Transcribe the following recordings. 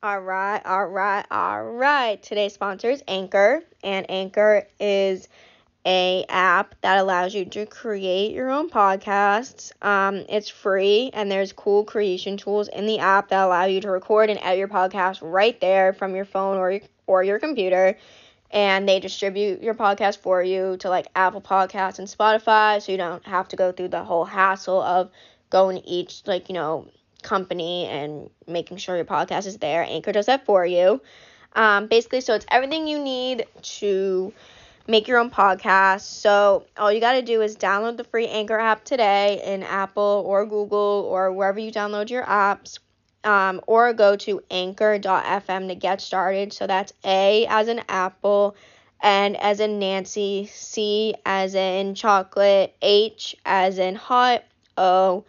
All right, all right, all right. Today's sponsor is Anchor, and Anchor is a app that allows you to create your own podcasts. Um, it's free, and there's cool creation tools in the app that allow you to record and edit your podcast right there from your phone or your, or your computer. And they distribute your podcast for you to like Apple Podcasts and Spotify, so you don't have to go through the whole hassle of going each like you know company and making sure your podcast is there. Anchor does that for you. Um, basically, so it's everything you need to make your own podcast. So all you got to do is download the free Anchor app today in Apple or Google or wherever you download your apps. Um, or go to anchor.fm to get started. So that's A as in apple, N as in Nancy, C as in chocolate, H as in hot, O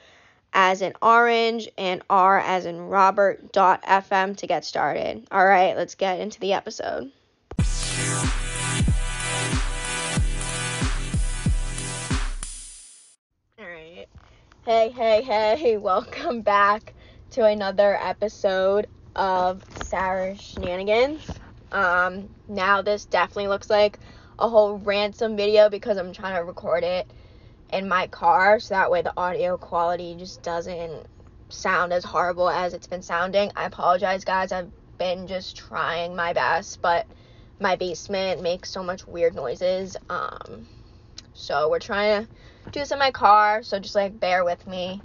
as in orange, and R as in Robert dot FM to get started. All right, let's get into the episode. All right. Hey, hey, hey, welcome back to another episode of Sarah Shenanigans. Um, now this definitely looks like a whole ransom video because I'm trying to record it in my car so that way the audio quality just doesn't sound as horrible as it's been sounding. I apologize, guys. I've been just trying my best, but my basement makes so much weird noises. Um, so we're trying to do this in my car, so just like bear with me.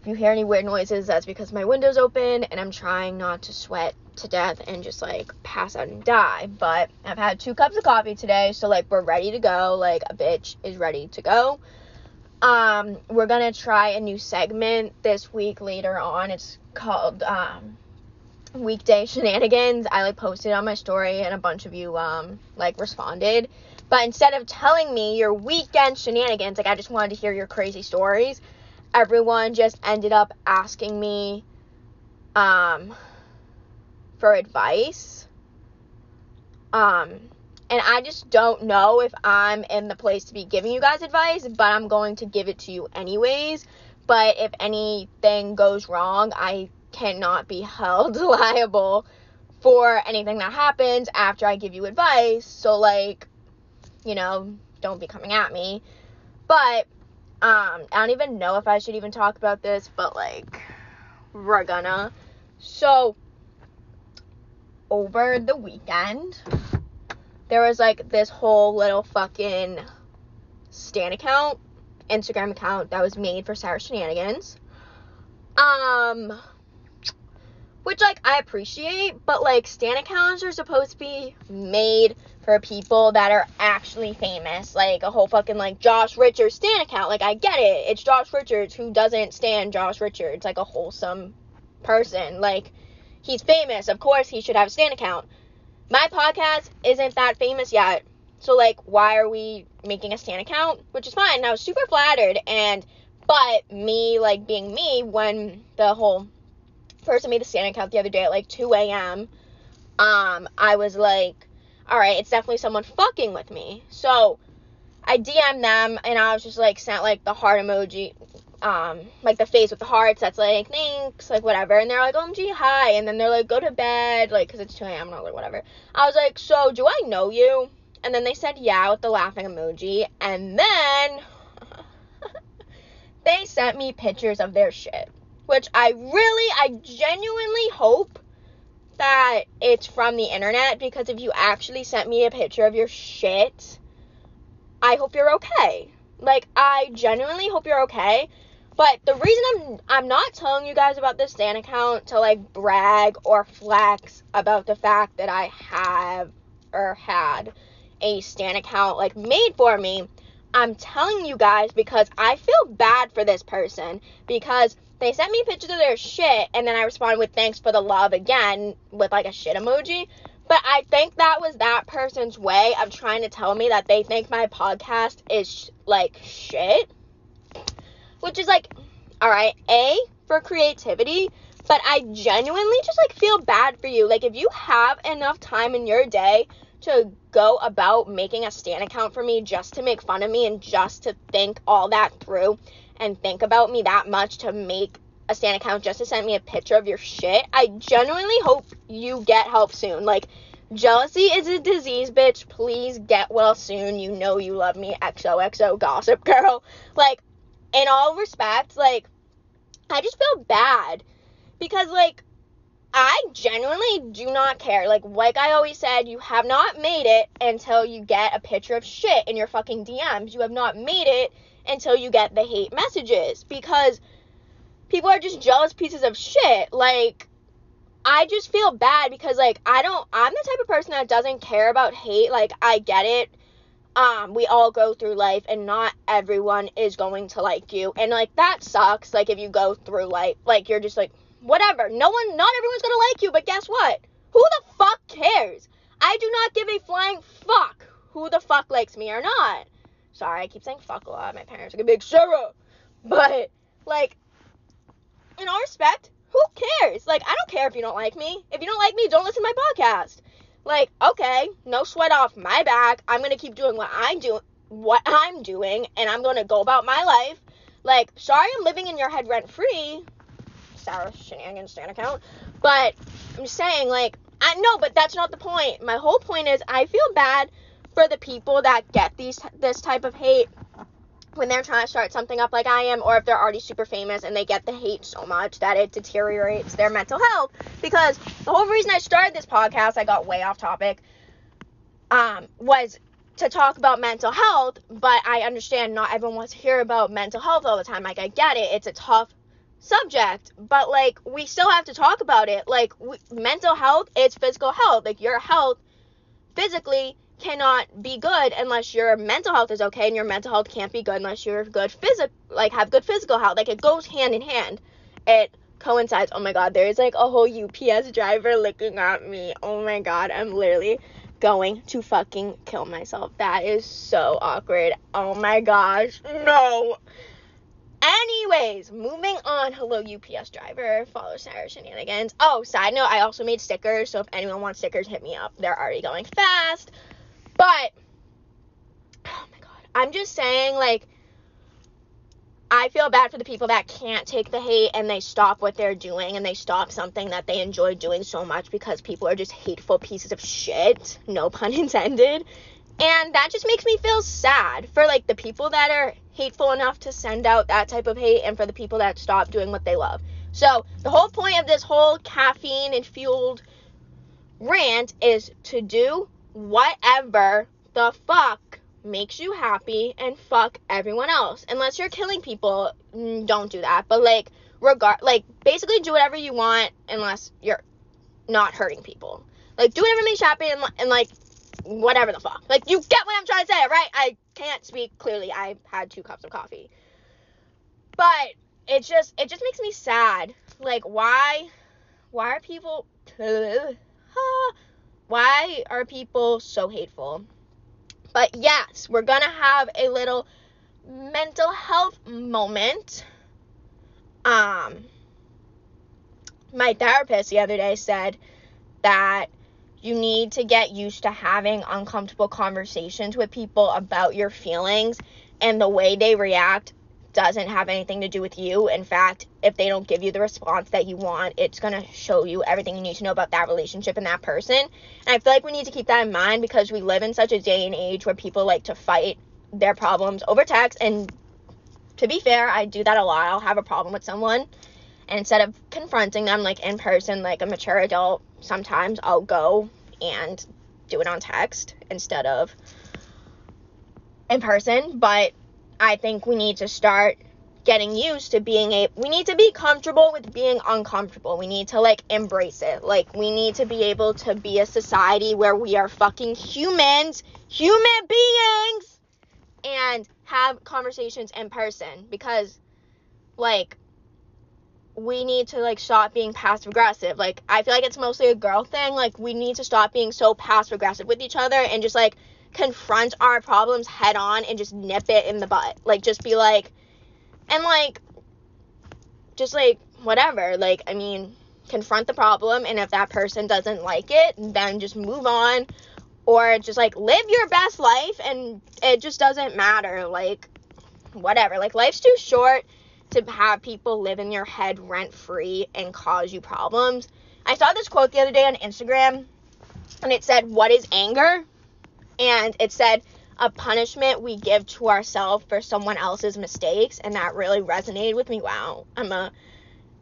If you hear any weird noises, that's because my window's open and I'm trying not to sweat to death and just like pass out and die. But I've had two cups of coffee today, so like we're ready to go. Like a bitch is ready to go. Um, we're gonna try a new segment this week later on. It's called um, weekday shenanigans. I like posted on my story and a bunch of you um like responded. But instead of telling me your weekend shenanigans, like I just wanted to hear your crazy stories, everyone just ended up asking me um for advice. Um and I just don't know if I'm in the place to be giving you guys advice, but I'm going to give it to you anyways. But if anything goes wrong, I cannot be held liable for anything that happens after I give you advice. So, like, you know, don't be coming at me. But, um, I don't even know if I should even talk about this, but, like, we're gonna. So, over the weekend, there was like this whole little fucking Stan account, Instagram account that was made for Sarah Shenanigans. Um, which like I appreciate, but like Stan accounts are supposed to be made for people that are actually famous, like a whole fucking like Josh Richards Stan account. Like I get it, it's Josh Richards who doesn't stand Josh Richards, like a wholesome person. Like he's famous, of course he should have a Stan account my podcast isn't that famous yet. So like why are we making a Stan account? Which is fine. I was super flattered and but me like being me when the whole person made the Stan account the other day at like 2 a.m. Um, I was like, alright, it's definitely someone fucking with me. So I DM them and I was just like sent like the heart emoji um, like the face with the hearts that's like thanks, like whatever, and they're like OMG hi, and then they're like go to bed, like because it's 2 a.m. and like whatever. I was like, so do I know you? And then they said yeah with the laughing emoji, and then they sent me pictures of their shit, which I really, I genuinely hope that it's from the internet because if you actually sent me a picture of your shit, I hope you're okay. Like I genuinely hope you're okay but the reason I'm I'm not telling you guys about this Stan account to like brag or flex about the fact that I have or had a Stan account like made for me. I'm telling you guys because I feel bad for this person because they sent me pictures of their shit and then I responded with thanks for the love again with like a shit emoji. But I think that was that person's way of trying to tell me that they think my podcast is like shit which is like, all right, A, for creativity, but I genuinely just like feel bad for you. Like, if you have enough time in your day to go about making a Stan account for me just to make fun of me and just to think all that through and think about me that much to make a Stan account just to send me a picture of your shit, I genuinely hope you get help soon. Like, jealousy is a disease, bitch. Please get well soon. You know you love me. XOXO gossip girl. Like, in all respects, like, I just feel bad because, like, I genuinely do not care. Like, like I always said, you have not made it until you get a picture of shit in your fucking DMs. You have not made it until you get the hate messages because people are just jealous pieces of shit. Like, I just feel bad because, like, I don't, I'm the type of person that doesn't care about hate. Like, I get it. Um, we all go through life and not everyone is going to like you. And, like, that sucks. Like, if you go through life, like, you're just like, whatever. No one, not everyone's gonna like you, but guess what? Who the fuck cares? I do not give a flying fuck who the fuck likes me or not. Sorry, I keep saying fuck a lot. My parents are gonna a big Sarah. But, like, in all respect, who cares? Like, I don't care if you don't like me. If you don't like me, don't listen to my podcast. Like, okay, no sweat off my back. I'm gonna keep doing what I do, what I'm doing, and I'm gonna go about my life. Like, sorry, I'm living in your head rent free, Sarah Shenanigans Stan account. But I'm saying, like, I know, but that's not the point. My whole point is I feel bad for the people that get these this type of hate when they're trying to start something up like I am, or if they're already super famous and they get the hate so much that it deteriorates their mental health. Because the whole reason I started this podcast, I got way off topic, um, was to talk about mental health, but I understand not everyone wants to hear about mental health all the time. Like, I get it, it's a tough subject, but like we still have to talk about it. Like mental health is physical health. Like your health physically cannot be good unless your mental health is okay and your mental health can't be good unless you're good physical like have good physical health. Like it goes hand in hand. It coincides. Oh my god, there's like a whole UPS driver looking at me. Oh my god, I'm literally going to fucking kill myself. That is so awkward. Oh my gosh. No. Anyways, moving on. Hello, UPS driver. Follow Sarah Shenanigans. Oh, side note, I also made stickers, so if anyone wants stickers, hit me up. They're already going fast. But, oh my god. I'm just saying, like, I feel bad for the people that can't take the hate and they stop what they're doing and they stop something that they enjoy doing so much because people are just hateful pieces of shit. No pun intended. And that just makes me feel sad for like the people that are hateful enough to send out that type of hate and for the people that stop doing what they love. So, the whole point of this whole caffeine and fueled rant is to do whatever the fuck makes you happy and fuck everyone else. Unless you're killing people, mm, don't do that. But like regard like basically do whatever you want unless you're not hurting people. Like do whatever makes you happy and, and like whatever the fuck. Like, you get what I'm trying to say, right? I can't speak clearly. I had two cups of coffee. But it just it just makes me sad. Like, why why are people why are people so hateful? But yes, we're gonna have a little mental health moment. Um, my therapist the other day said that you need to get used to having uncomfortable conversations with people about your feelings and the way they react doesn't have anything to do with you. In fact, if they don't give you the response that you want, it's going to show you everything you need to know about that relationship and that person. And I feel like we need to keep that in mind because we live in such a day and age where people like to fight their problems over text. And to be fair, I do that a lot. I'll have a problem with someone. And instead of confronting them like in person, like a mature adult, sometimes I'll go and do it on text instead of in person. But I think we need to start getting used to being a we need to be comfortable with being uncomfortable. We need to like embrace it. Like we need to be able to be a society where we are fucking humans, human beings and have conversations in person because like we need to like stop being passive aggressive. Like I feel like it's mostly a girl thing. Like we need to stop being so passive aggressive with each other and just like confront our problems head on and just nip it in the butt. Like just be like and like just like whatever. Like I mean, confront the problem and if that person doesn't like it, then just move on or just like live your best life and it just doesn't matter. Like whatever. Like life's too short to have people live in your head rent free and cause you problems. I saw this quote the other day on Instagram and it said, What is anger? And it said, A punishment we give to ourselves for someone else's mistakes. And that really resonated with me. Wow, I'm a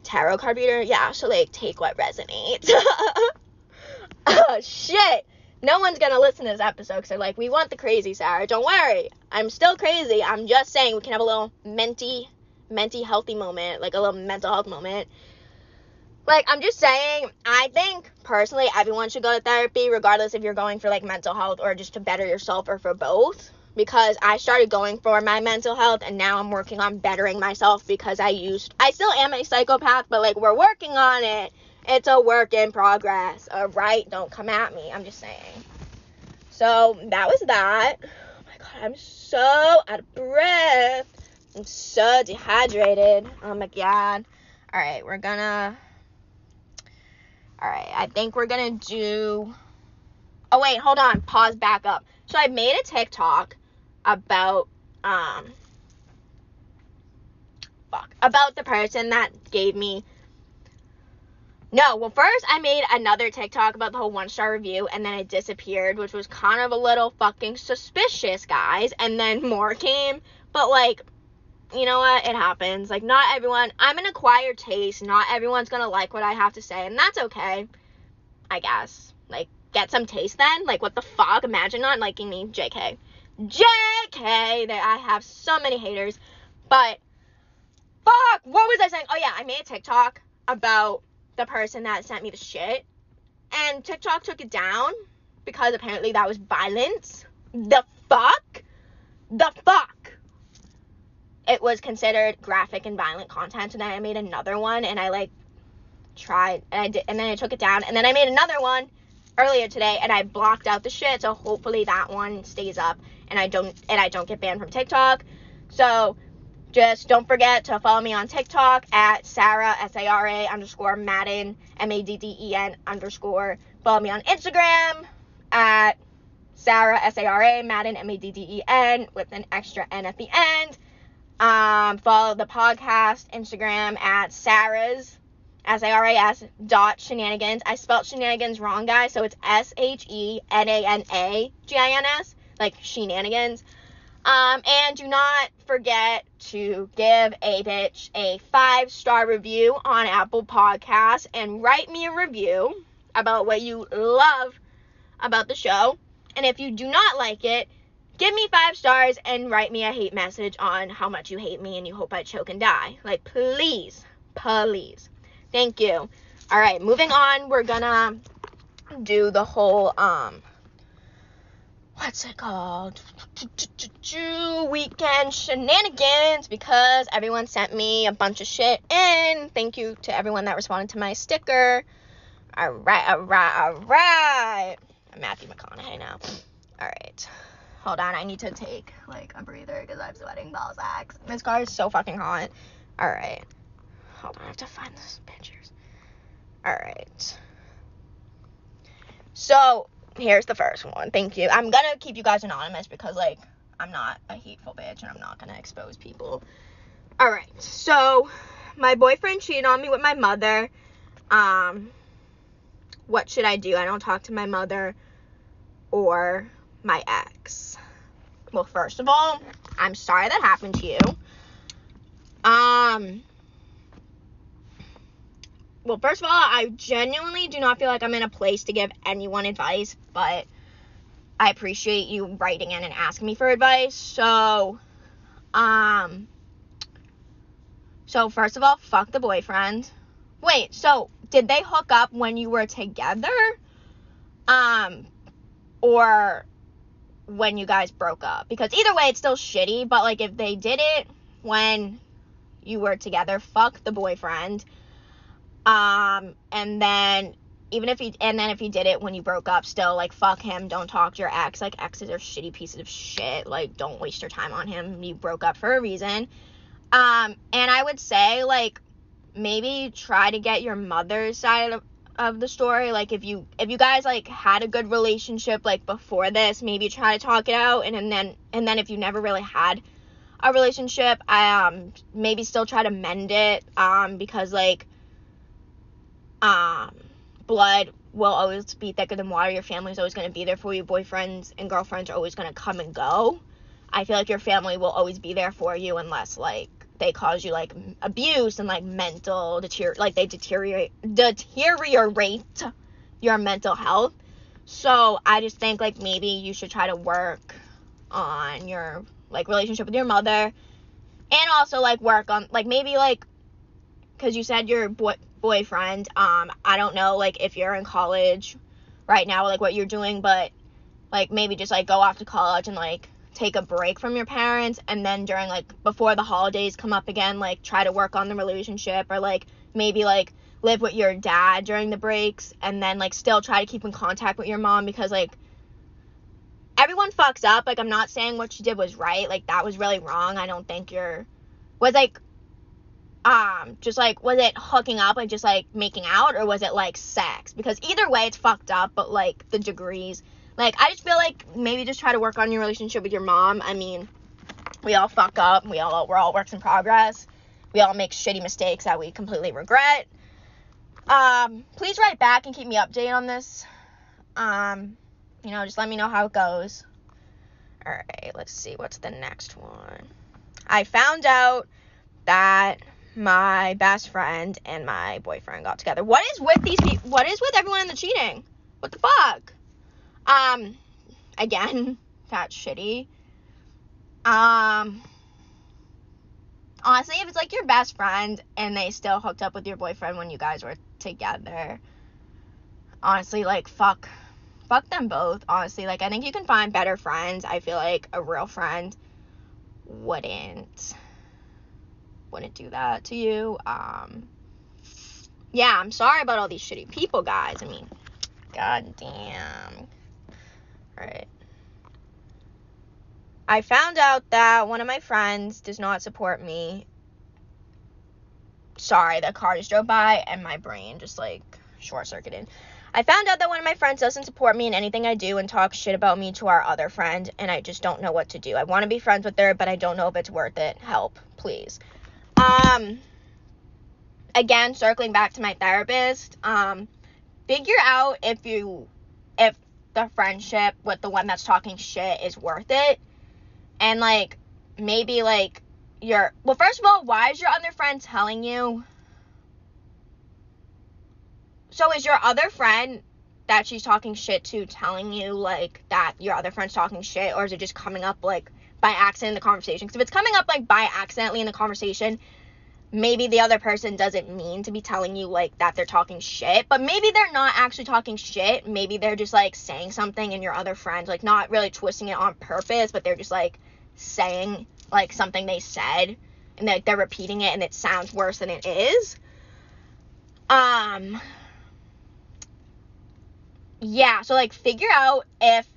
tarot card reader. Yeah, so like take what resonates. oh, shit. No one's gonna listen to this episode because they're like, we want the crazy Sarah. Don't worry, I'm still crazy. I'm just saying we can have a little menti, menti healthy moment, like a little mental health moment. Like I'm just saying, I think personally everyone should go to therapy, regardless if you're going for like mental health or just to better yourself or for both. Because I started going for my mental health and now I'm working on bettering myself because I used I still am a psychopath, but like we're working on it it's a work in progress. All right, don't come at me. I'm just saying. So that was that. Oh my god, I'm so out of breath. I'm so dehydrated. Oh my god. All right, we're gonna. All right, I think we're gonna do. Oh wait, hold on. Pause. Back up. So I made a TikTok about um. Fuck. About the person that gave me no, well, first I made another TikTok about the whole one star review and then it disappeared, which was kind of a little fucking suspicious, guys. And then more came, but like, you know what? It happens. Like, not everyone, I'm an acquired taste. Not everyone's gonna like what I have to say, and that's okay, I guess. Like, get some taste then. Like, what the fuck? Imagine not liking me. JK. JK! That I have so many haters. But, fuck! What was I saying? Oh, yeah, I made a TikTok about the person that sent me the shit. And TikTok took it down because apparently that was violence. The fuck? The fuck? It was considered graphic and violent content, and then I made another one, and I like tried, and I did, and then I took it down, and then I made another one earlier today, and I blocked out the shit. So hopefully that one stays up, and I don't, and I don't get banned from TikTok. So just don't forget to follow me on TikTok at Sarah, S A R A underscore Madden, M A D D E N underscore. Follow me on Instagram at Sarah, S A R A, Madden, M A D D E N, with an extra N at the end. Um, follow the podcast Instagram at Sarah's, S A R A S dot shenanigans. I spelled shenanigans wrong, guys, so it's S H E N A N A G I N S, like shenanigans. Um, and do not forget to give a bitch a five star review on Apple Podcasts and write me a review about what you love about the show. And if you do not like it, give me five stars and write me a hate message on how much you hate me and you hope I choke and die. Like, please, please. Thank you. All right, moving on. We're gonna do the whole um what's it called? Weekend shenanigans because everyone sent me a bunch of shit in. Thank you to everyone that responded to my sticker. All right, all right, all right. I'm Matthew McConaughey now. All right. Hold on, I need to take like a breather because I'm sweating ball sacks. This car is so fucking hot. All right. Hold on, I have to find those pictures. All right. So, here's the first one. Thank you. I'm gonna keep you guys anonymous because like I'm not a hateful bitch and I'm not gonna expose people. Alright, so my boyfriend cheated on me with my mother. Um what should I do? I don't talk to my mother or my ex. Well, first of all, I'm sorry that happened to you. Um well, first of all, I genuinely do not feel like I'm in a place to give anyone advice, but I appreciate you writing in and asking me for advice. So, um, so first of all, fuck the boyfriend. Wait, so did they hook up when you were together? Um, or when you guys broke up? Because either way, it's still shitty, but like if they did it when you were together, fuck the boyfriend. Um, and then even if he and then if he did it when you broke up, still like fuck him. Don't talk to your ex. Like exes are shitty pieces of shit. Like don't waste your time on him. You broke up for a reason. Um, and I would say like maybe try to get your mother's side of, of the story. Like if you if you guys like had a good relationship like before this, maybe try to talk it out. And, and then and then if you never really had a relationship, I um maybe still try to mend it um because like um blood will always be thicker than water. Your family's always going to be there for you. Boyfriends and girlfriends are always going to come and go. I feel like your family will always be there for you unless like they cause you like abuse and like mental deterior like they deteriorate deteriorate your mental health. So I just think like maybe you should try to work on your like relationship with your mother and also like work on like maybe like because you said your boy boyfriend um i don't know like if you're in college right now like what you're doing but like maybe just like go off to college and like take a break from your parents and then during like before the holidays come up again like try to work on the relationship or like maybe like live with your dad during the breaks and then like still try to keep in contact with your mom because like everyone fucks up. Like I'm not saying what you did was right. Like that was really wrong. I don't think you're was like um just like was it hooking up like just like making out or was it like sex? Because either way it's fucked up, but like the degrees. Like I just feel like maybe just try to work on your relationship with your mom. I mean, we all fuck up. We all we're all works in progress. We all make shitty mistakes that we completely regret. Um, please write back and keep me updated on this. Um, you know, just let me know how it goes. All right, let's see what's the next one. I found out that my best friend and my boyfriend got together. What is with these people? What is with everyone in the cheating? What the fuck? Um, again, that's shitty. Um, honestly, if it's like your best friend and they still hooked up with your boyfriend when you guys were together, honestly, like, fuck fuck them both, honestly. Like, I think you can find better friends. I feel like a real friend wouldn't wouldn't do that to you. Um, yeah, I'm sorry about all these shitty people, guys. I mean, god right. I found out that one of my friends does not support me. Sorry, the car just drove by and my brain just like short circuited. I found out that one of my friends doesn't support me in anything I do and talks shit about me to our other friend, and I just don't know what to do. I want to be friends with her, but I don't know if it's worth it. Help, please. Um, again, circling back to my therapist, um, figure out if you, if the friendship with the one that's talking shit is worth it, and like maybe like your well, first of all, why is your other friend telling you? So is your other friend that she's talking shit to telling you like that your other friend's talking shit, or is it just coming up like by accident in the conversation? Because if it's coming up like by accidentally in the conversation, maybe the other person doesn't mean to be telling you like that they're talking shit, but maybe they're not actually talking shit. Maybe they're just like saying something and your other friend like not really twisting it on purpose, but they're just like saying like something they said and like they're repeating it and it sounds worse than it is. Um yeah, so like figure out if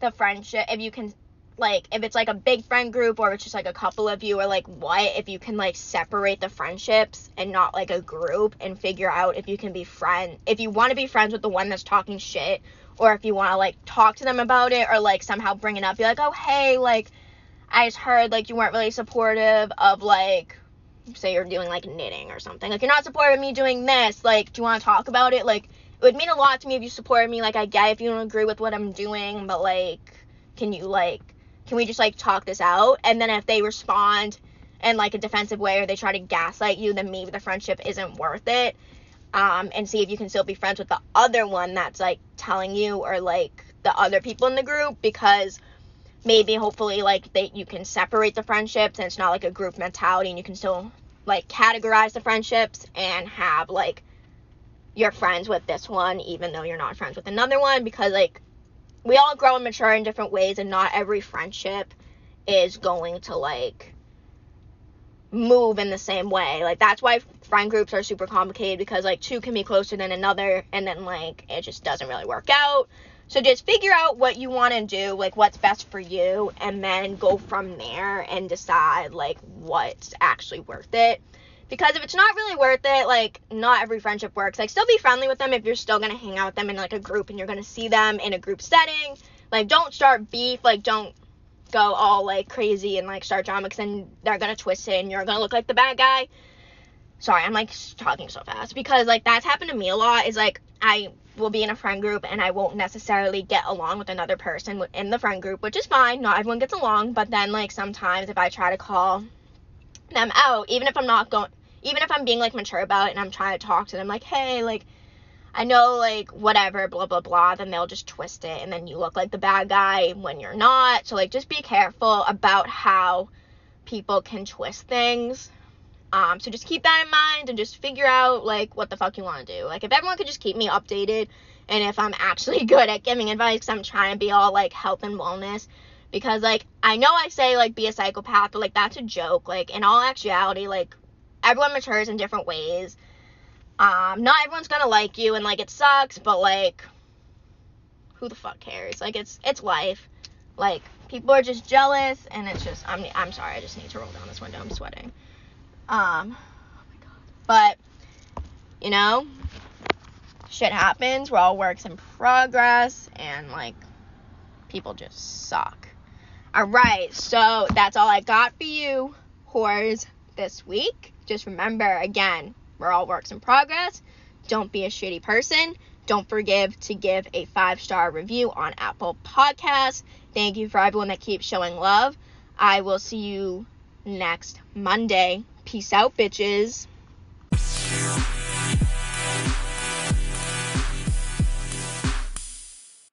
the friendship, if you can, like, if it's like a big friend group or it's just like a couple of you or like what, if you can like separate the friendships and not like a group and figure out if you can be friend, if you want to be friends with the one that's talking shit or if you want to like talk to them about it or like somehow bring it up, be like, oh, hey, like, I just heard like you weren't really supportive of like, say you're doing like knitting or something. Like, you're not supportive of me doing this. Like, do you want to talk about it? Like, it would mean a lot to me if you supported me. Like, I get if you don't agree with what I'm doing, but like, can you like, can we just like talk this out? And then if they respond in like a defensive way or they try to gaslight you, then maybe the friendship isn't worth it. Um, and see if you can still be friends with the other one that's like telling you or like the other people in the group because maybe hopefully like they you can separate the friendships and it's not like a group mentality and you can still like categorize the friendships and have like you're friends with this one even though you're not friends with another one because like we all grow and mature in different ways and not every friendship is going to like move in the same way. Like that's why friend groups are super complicated because like two can be closer than another and then like it just doesn't really work out. So just figure out what you want to do, like what's best for you and then go from there and decide like what's actually worth it. Because if it's not really worth it, like not every friendship works. Like still be friendly with them if you're still gonna hang out with them in like a group and you're gonna see them in a group setting. Like don't start beef. Like don't go all like crazy and like start drama because then they're gonna twist it and you're gonna look like the bad guy. Sorry, I'm like talking so fast because like that's happened to me a lot. Is like I will be in a friend group and I won't necessarily get along with another person in the friend group, which is fine. Not everyone gets along, but then like sometimes if I try to call them out, even if I'm not going, even if I'm being like mature about it and I'm trying to talk to them, like, hey, like, I know, like, whatever, blah, blah, blah, then they'll just twist it and then you look like the bad guy when you're not. So, like, just be careful about how people can twist things. Um, so just keep that in mind and just figure out like what the fuck you want to do. Like if everyone could just keep me updated and if I'm actually good at giving advice, cause I'm trying to be all like health and wellness. Because like I know I say like be a psychopath, but like that's a joke. Like in all actuality, like everyone matures in different ways. Um, not everyone's gonna like you and like it sucks, but like who the fuck cares? Like it's it's life. Like people are just jealous and it's just I'm I'm sorry, I just need to roll down this window. I'm sweating. Um, oh. But, you know, shit happens. We're all works in progress, and like, people just suck. Alright, so that's all I got for you, whores, this week. Just remember, again, we're all works in progress. Don't be a shitty person. Don't forget to give a five star review on Apple Podcasts. Thank you for everyone that keeps showing love. I will see you next Monday. Peace out, bitches.